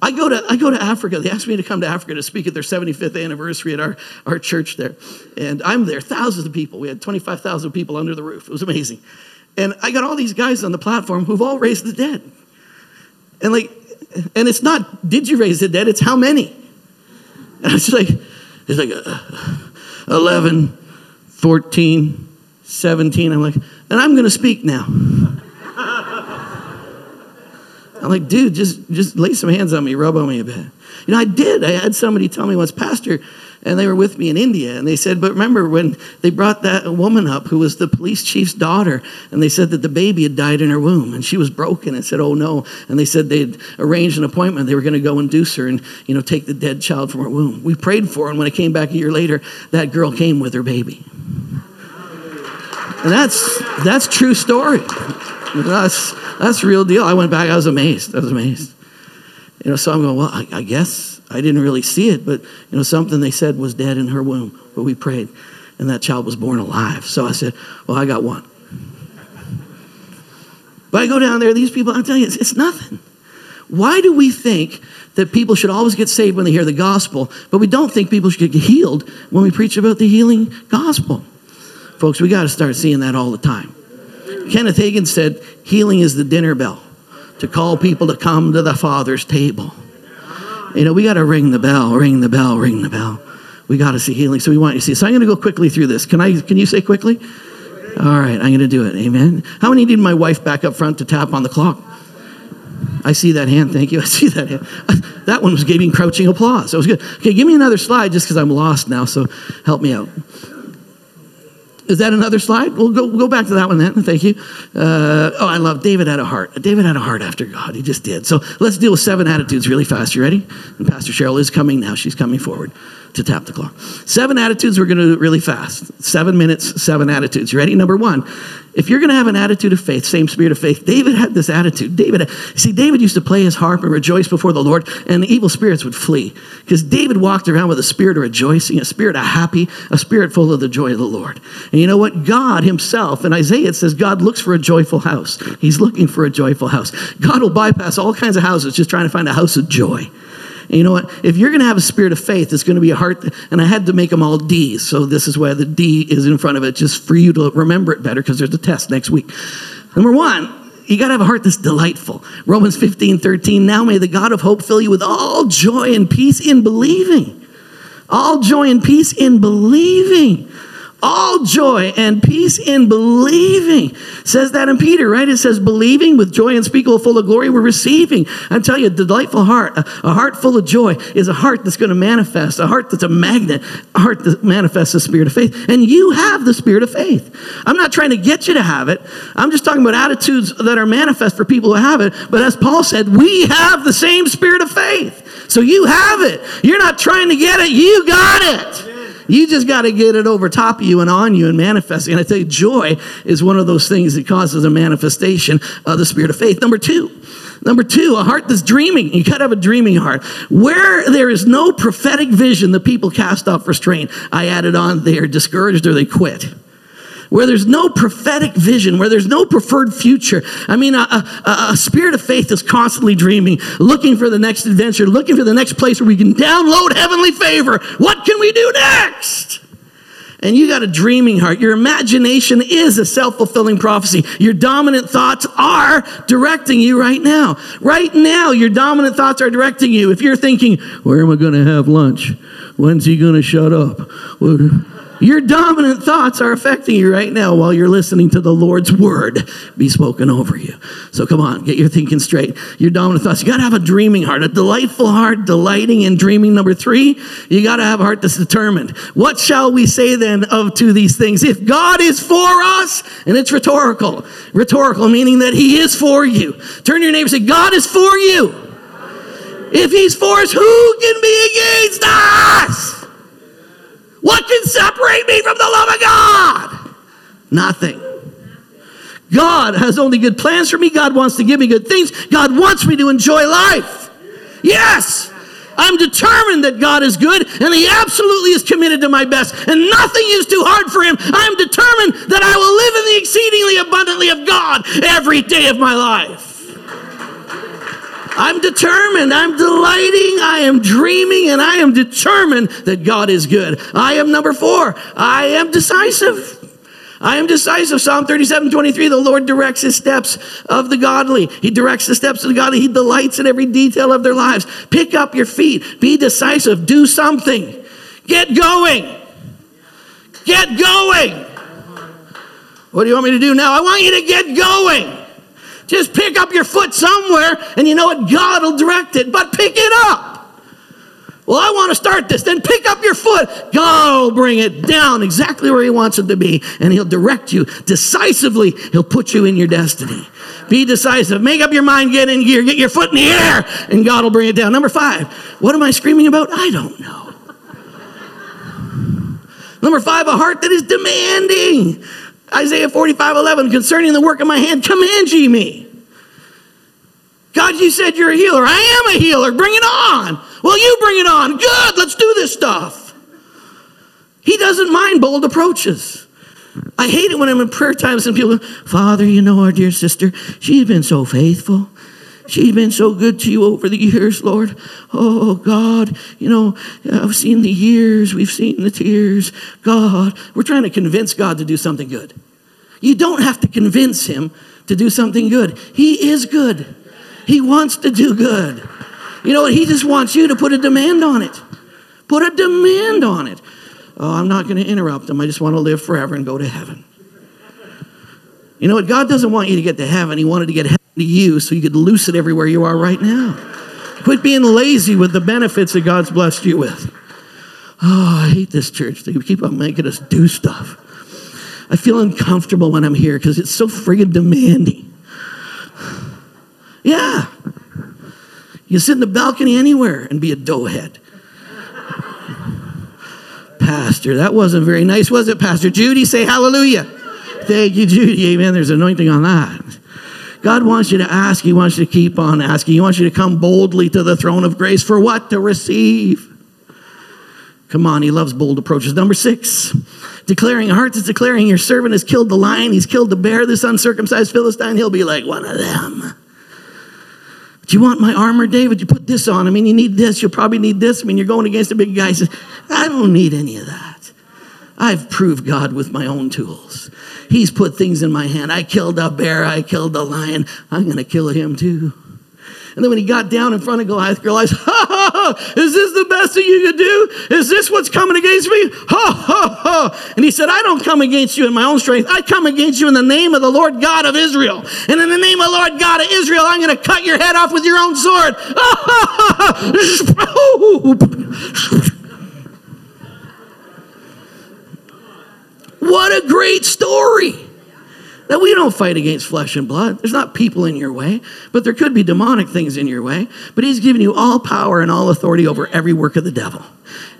I go to I go to Africa. They asked me to come to Africa to speak at their 75th anniversary at our, our church there. And I'm there, thousands of people. We had 25,000 people under the roof. It was amazing. And I got all these guys on the platform who've all raised the dead. And like, and it's not, did you raise the dead? It's how many? And it's like, it's like uh, 11, 14, 17. I'm like, and I'm going to speak now. I'm like, dude, just, just lay some hands on me, rub on me a bit. You know, I did. I had somebody tell me once, Pastor, and they were with me in India. And they said, But remember when they brought that woman up who was the police chief's daughter, and they said that the baby had died in her womb and she was broken and said, Oh no. And they said they'd arranged an appointment. They were going to go induce her and, you know, take the dead child from her womb. We prayed for her, and when I came back a year later, that girl came with her baby. And that's that's true story. That's that's real deal. I went back, I was amazed. I was amazed. You know, so I'm going, well, I, I guess I didn't really see it, but, you know, something they said was dead in her womb, but we prayed, and that child was born alive. So I said, well, I got one. But I go down there, these people, I'm telling you, it's, it's nothing. Why do we think that people should always get saved when they hear the gospel, but we don't think people should get healed when we preach about the healing gospel? Folks, we got to start seeing that all the time. Kenneth Hagin said, healing is the dinner bell to call people to come to the Father's table. You know, we got to ring the bell, ring the bell, ring the bell. We got to see healing. So we want you to see. So I'm going to go quickly through this. Can I? Can you say quickly? All right, I'm going to do it. Amen. How many need my wife back up front to tap on the clock? I see that hand. Thank you. I see that hand. Uh, that one was giving crouching applause. That was good. Okay, give me another slide just because I'm lost now. So help me out. Is that another slide? We'll go, we'll go back to that one then. Thank you. Uh, oh, I love David had a heart. David had a heart after God. He just did. So let's deal with seven attitudes really fast. You ready? And Pastor Cheryl is coming now. She's coming forward to tap the clock. Seven attitudes we're going to do really fast. Seven minutes, seven attitudes. You ready? Number one, if you're going to have an attitude of faith, same spirit of faith, David had this attitude. David, see, David used to play his harp and rejoice before the Lord, and the evil spirits would flee. Because David walked around with a spirit of rejoicing, a spirit of happy, a spirit full of the joy of the Lord. And you know what? God himself, in Isaiah, it says God looks for a joyful house. He's looking for a joyful house. God will bypass all kinds of houses just trying to find a house of joy. And you know what? If you're going to have a spirit of faith, it's going to be a heart. And I had to make them all D's. So this is why the D is in front of it, just for you to remember it better, because there's a test next week. Number one, you got to have a heart that's delightful. Romans 15, 13. Now may the God of hope fill you with all joy and peace in believing. All joy and peace in believing all joy and peace in believing. Says that in Peter, right? It says, believing with joy unspeakable, full of glory, we're receiving. I tell you, a delightful heart, a, a heart full of joy, is a heart that's going to manifest, a heart that's a magnet, a heart that manifests the spirit of faith. And you have the spirit of faith. I'm not trying to get you to have it. I'm just talking about attitudes that are manifest for people who have it. But as Paul said, we have the same spirit of faith. So you have it. You're not trying to get it, you got it. You just got to get it over top of you and on you and manifest. And I tell you, joy is one of those things that causes a manifestation of the spirit of faith. Number two, Number two, a heart that's dreaming. You got to have a dreaming heart. Where there is no prophetic vision, the people cast off restraint. I added on, they are discouraged or they quit where there's no prophetic vision, where there's no preferred future. I mean, a, a, a, spirit of faith is constantly dreaming, looking for the next adventure, looking for the next place where we can download heavenly favor. What can we do next? And you got a dreaming heart. Your imagination is a self fulfilling prophecy. Your dominant thoughts are directing you right now. Right now, your dominant thoughts are directing you. If you're thinking, where am I going to have lunch? When's he going to shut up? Your dominant thoughts are affecting you right now while you're listening to the Lord's word be spoken over you. So come on, get your thinking straight. Your dominant thoughts. You got to have a dreaming heart, a delightful heart, delighting in dreaming. Number three, you got to have a heart that's determined. What shall we say then of to these things? If God is for us, and it's rhetorical, rhetorical meaning that He is for you. Turn to your neighbor and say, God is for you. If He's for us, who can be against us? What can separate me from the love of God? Nothing. God has only good plans for me. God wants to give me good things. God wants me to enjoy life. Yes. I'm determined that God is good and He absolutely is committed to my best, and nothing is too hard for Him. I'm determined that I will live in the exceedingly abundantly of God every day of my life. I'm determined. I'm delighting. I am dreaming, and I am determined that God is good. I am number four. I am decisive. I am decisive. Psalm 37, 23, the Lord directs his steps of the godly. He directs the steps of the godly. He delights in every detail of their lives. Pick up your feet. Be decisive. Do something. Get going. Get going. What do you want me to do now? I want you to get going. Just pick up your foot somewhere, and you know what? God will direct it, but pick it up. Well, I want to start this. Then pick up your foot. God will bring it down exactly where He wants it to be, and He'll direct you decisively. He'll put you in your destiny. Be decisive. Make up your mind. Get in gear. Get your foot in the air, and God will bring it down. Number five. What am I screaming about? I don't know. Number five, a heart that is demanding. Isaiah 45 11, concerning the work of my hand, command ye me. God, you said you're a healer. I am a healer. Bring it on. Well, you bring it on. Good. Let's do this stuff. He doesn't mind bold approaches. I hate it when I'm in prayer times and people, Father, you know our dear sister, she's been so faithful. She's been so good to you over the years, Lord. Oh, God, you know, I've seen the years, we've seen the tears. God, we're trying to convince God to do something good. You don't have to convince Him to do something good. He is good, He wants to do good. You know what? He just wants you to put a demand on it. Put a demand on it. Oh, I'm not going to interrupt Him. I just want to live forever and go to heaven. You know what? God doesn't want you to get to heaven. He wanted to get heaven to you so you could loose it everywhere you are right now. Quit being lazy with the benefits that God's blessed you with. Oh, I hate this church. They keep on making us do stuff. I feel uncomfortable when I'm here because it's so friggin' demanding. Yeah. You sit in the balcony anywhere and be a doughhead. Pastor, that wasn't very nice, was it, Pastor? Judy, say hallelujah. Thank you, Judy. Amen. There's anointing on that. God wants you to ask. He wants you to keep on asking. He wants you to come boldly to the throne of grace for what? To receive. Come on, he loves bold approaches. Number six, declaring hearts is declaring your servant has killed the lion, he's killed the bear, this uncircumcised Philistine. He'll be like one of them. Do you want my armor, David? You put this on. I mean, you need this. You'll probably need this. I mean, you're going against a big guy. He says, I don't need any of that. I've proved God with my own tools. He's put things in my hand. I killed a bear. I killed a lion. I'm going to kill him too. And then when he got down in front of Goliath, Goliath, ha ha ha, is this the best that you could do? Is this what's coming against me? Ha ha ha. And he said, I don't come against you in my own strength. I come against you in the name of the Lord God of Israel. And in the name of the Lord God of Israel, I'm going to cut your head off with your own sword. Ha ha ha. What a great story. That we don't fight against flesh and blood. There's not people in your way, but there could be demonic things in your way. But He's given you all power and all authority over every work of the devil.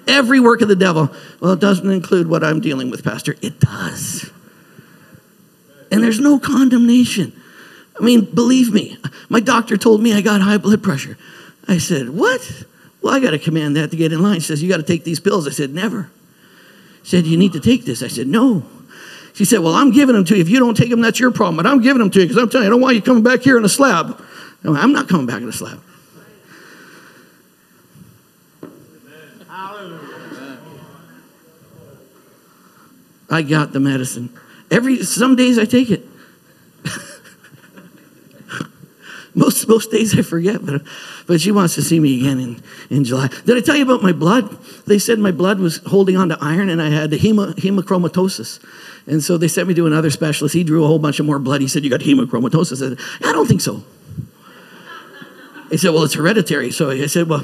Every work of the devil. Well, it doesn't include what I'm dealing with, Pastor. It does. And there's no condemnation. I mean, believe me, my doctor told me I got high blood pressure. I said, What? Well, I got to command that to get in line. She says, You got to take these pills. I said, Never. Said, You need to take this. I said, No. She said, Well, I'm giving them to you. If you don't take them, that's your problem. But I'm giving them to you because I'm telling you, I don't want you coming back here in a slab. I'm not coming back in a slab. I got the medicine. Every some days I take it. Most days I forget, but but she wants to see me again in, in July. Did I tell you about my blood? They said my blood was holding on to iron and I had hemo, hemochromatosis. And so they sent me to another specialist. He drew a whole bunch of more blood. He said, You got hemochromatosis. I said, I don't think so. He said, Well, it's hereditary. So I said, Well,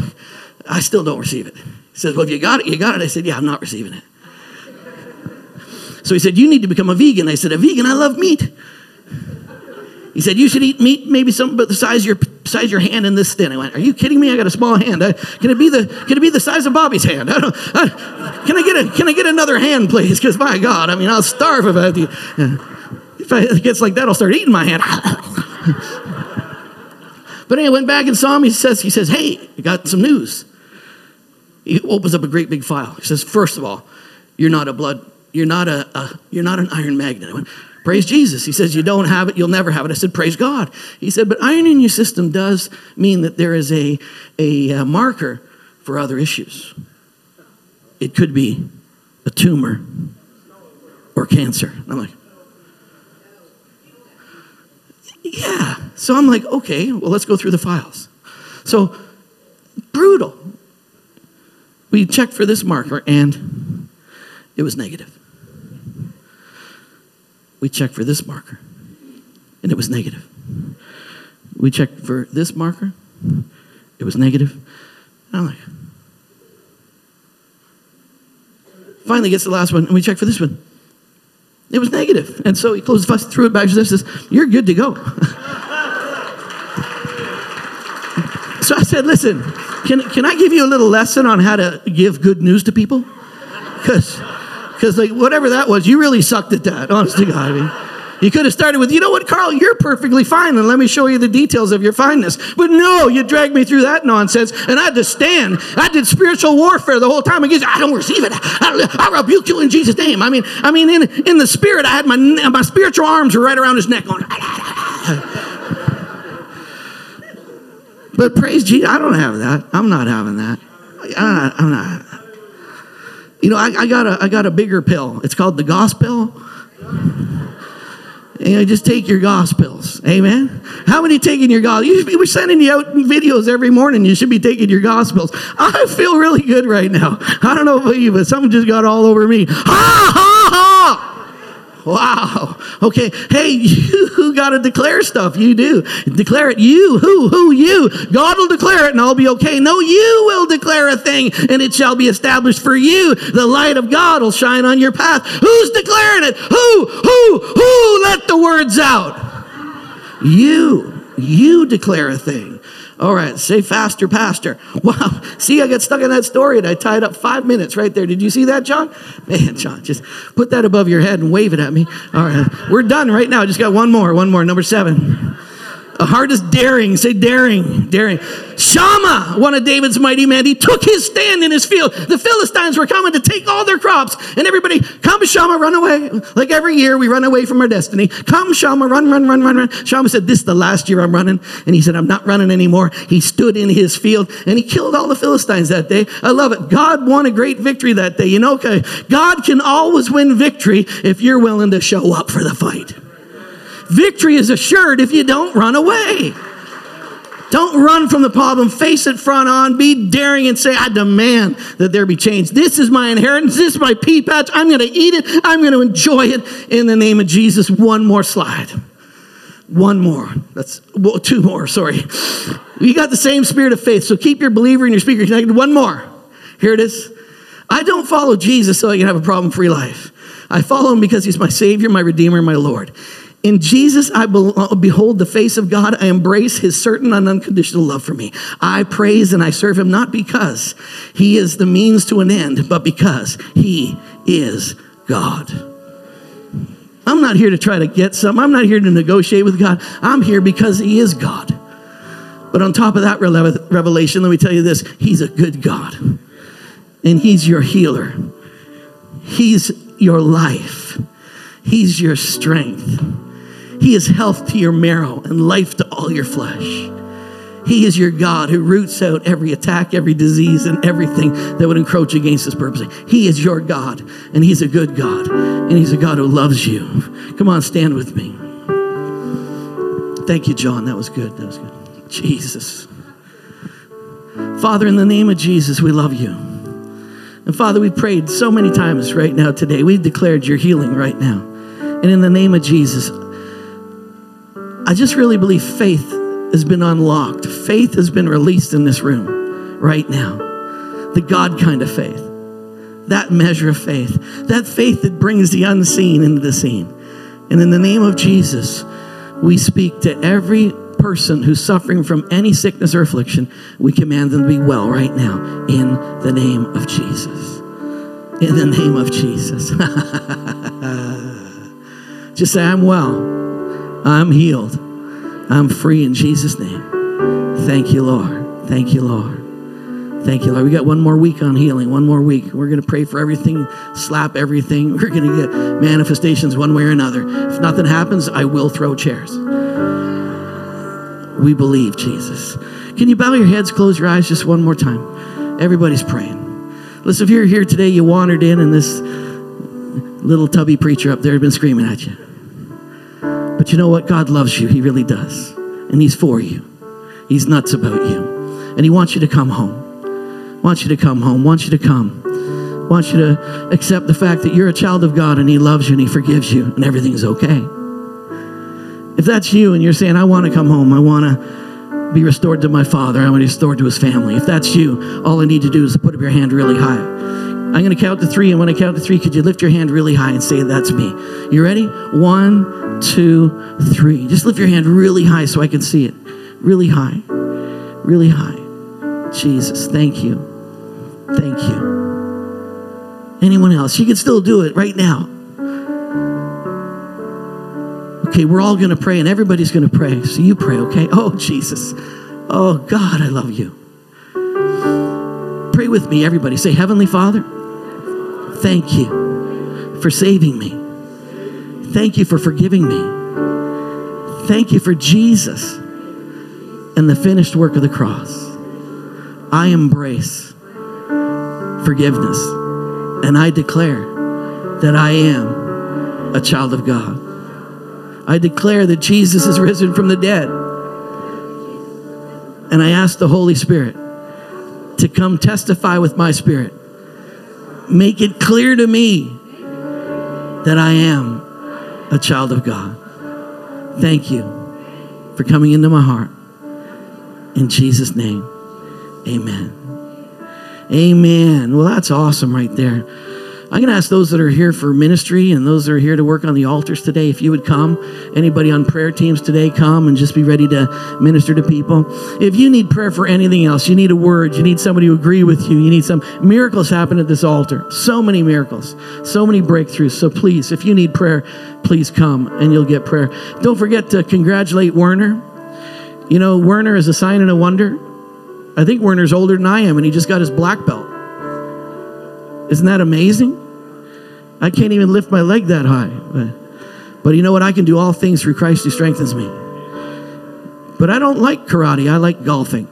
I still don't receive it. He says, Well, if you got it, you got it. I said, Yeah, I'm not receiving it. So he said, You need to become a vegan. I said, A vegan? I love meat. He said, You should eat meat, maybe something but the size of your, size of your hand in this thin. I went, Are you kidding me? I got a small hand. I, can, it be the, can it be the size of Bobby's hand? I don't, I, can, I get a, can I get another hand, please? Because my God, I mean, I'll starve if I, have to, if it gets like that, I'll start eating my hand. but anyway, I went back and saw him. He says, he says, Hey, I got some news. He opens up a great big file. He says, First of all, you're not a blood, you're not a, a you're not an iron magnet. I went, Praise Jesus. He says, You don't have it, you'll never have it. I said, Praise God. He said, But iron in your system does mean that there is a, a, a marker for other issues. It could be a tumor or cancer. I'm like, Yeah. So I'm like, Okay, well, let's go through the files. So, brutal. We checked for this marker and it was negative we checked for this marker, and it was negative. We checked for this marker, it was negative. And I'm like, finally gets the last one, and we check for this one. It was negative. And so he closed the threw it back to this, says, You're good to go. so I said, Listen, can, can I give you a little lesson on how to give good news to people? Because because like whatever that was, you really sucked at that. Honest to God, I mean, You could have started with, you know what, Karl, you're perfectly fine, and let me show you the details of your fineness. But no, you dragged me through that nonsense, and I had to stand. I did spiritual warfare the whole time against. I don't receive it. I, I rebuke you in Jesus' name. I mean, I mean, in in the spirit, I had my my spiritual arms were right around his neck, going. Ah, but praise Jesus, I don't have that. I'm not having that. Not. I'm not. You know, I, I, got a I got a bigger pill. It's called the gospel. You know, just take your gospels. Amen. How many taking your gospel? You be, we're sending you out videos every morning. You should be taking your gospels. I feel really good right now. I don't know about you, but something just got all over me. Ha! Wow. Okay. Hey, you who got to declare stuff. You do. Declare it. You, who, who, you. God will declare it and I'll be okay. No, you will declare a thing and it shall be established for you. The light of God will shine on your path. Who's declaring it? Who, who, who let the words out? You. You declare a thing. All right, say faster, Pastor. Wow. See, I got stuck in that story and I tied up five minutes right there. Did you see that, John? Man, John, just put that above your head and wave it at me. All right, we're done right now. Just got one more, one more, number seven. The heart is daring. Say daring, daring. Shammah, one of David's mighty men, he took his stand in his field. The Philistines were coming to take all their crops, and everybody, come, Shammah, run away. Like every year, we run away from our destiny. Come, Shammah, run, run, run, run, run. Shammah said, This is the last year I'm running. And he said, I'm not running anymore. He stood in his field and he killed all the Philistines that day. I love it. God won a great victory that day. You know, okay, God can always win victory if you're willing to show up for the fight. Victory is assured if you don't run away. Don't run from the problem. Face it front on. Be daring and say, I demand that there be change. This is my inheritance. This is my pea patch. I'm going to eat it. I'm going to enjoy it in the name of Jesus. One more slide. One more. That's well, two more. Sorry. You got the same spirit of faith. So keep your believer and your speaker connected. One more. Here it is. I don't follow Jesus so I can have a problem free life. I follow him because he's my Savior, my Redeemer, my Lord. In Jesus, I uh, behold the face of God. I embrace his certain and unconditional love for me. I praise and I serve him not because he is the means to an end, but because he is God. I'm not here to try to get some. I'm not here to negotiate with God. I'm here because he is God. But on top of that revelation, let me tell you this He's a good God. And He's your healer, He's your life, He's your strength. He is health to your marrow and life to all your flesh. He is your God who roots out every attack, every disease, and everything that would encroach against his purpose. He is your God, and he's a good God, and he's a God who loves you. Come on, stand with me. Thank you, John. That was good. That was good. Jesus. Father, in the name of Jesus, we love you. And Father, we prayed so many times right now today. We've declared your healing right now. And in the name of Jesus, I just really believe faith has been unlocked. Faith has been released in this room right now. The God kind of faith. That measure of faith. That faith that brings the unseen into the seen. And in the name of Jesus, we speak to every person who's suffering from any sickness or affliction. We command them to be well right now in the name of Jesus. In the name of Jesus. Just say, I'm well. I'm healed. I'm free in Jesus' name. Thank you, Lord. Thank you, Lord. Thank you, Lord. We got one more week on healing, one more week. We're going to pray for everything, slap everything. We're going to get manifestations one way or another. If nothing happens, I will throw chairs. We believe, Jesus. Can you bow your heads, close your eyes just one more time? Everybody's praying. Listen, if you're here today, you wandered in, and this little tubby preacher up there had been screaming at you. But you know what? God loves you. He really does. And He's for you. He's nuts about you. And He wants you to come home. Wants you to come home. Wants you to come. Wants you to accept the fact that you're a child of God and He loves you and He forgives you and everything's okay. If that's you and you're saying, I want to come home, I want to be restored to my father, I want to be restored to his family. If that's you, all I need to do is put up your hand really high. I'm going to count to three, and when I count to three, could you lift your hand really high and say, That's me? You ready? One, two, three. Just lift your hand really high so I can see it. Really high. Really high. Jesus, thank you. Thank you. Anyone else? You can still do it right now. Okay, we're all going to pray and everybody's going to pray. So you pray, okay? Oh, Jesus. Oh, God, I love you. Pray with me, everybody. Say, Heavenly Father, thank you for saving me. Thank you for forgiving me. Thank you for Jesus and the finished work of the cross. I embrace forgiveness and I declare that I am a child of God. I declare that Jesus is risen from the dead. And I ask the Holy Spirit to come testify with my spirit. Make it clear to me that I am a child of God. Thank you for coming into my heart. In Jesus' name, amen. Amen. Well, that's awesome right there. I'm going to ask those that are here for ministry and those that are here to work on the altars today if you would come. Anybody on prayer teams today, come and just be ready to minister to people. If you need prayer for anything else, you need a word, you need somebody to agree with you, you need some miracles happen at this altar. So many miracles, so many breakthroughs. So please, if you need prayer, please come and you'll get prayer. Don't forget to congratulate Werner. You know, Werner is a sign and a wonder. I think Werner's older than I am and he just got his black belt. Isn't that amazing? I can't even lift my leg that high. But, but you know what? I can do all things through Christ who strengthens me. But I don't like karate, I like golfing.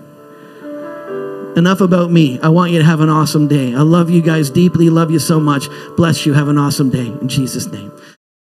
Enough about me. I want you to have an awesome day. I love you guys deeply, love you so much. Bless you. Have an awesome day in Jesus' name.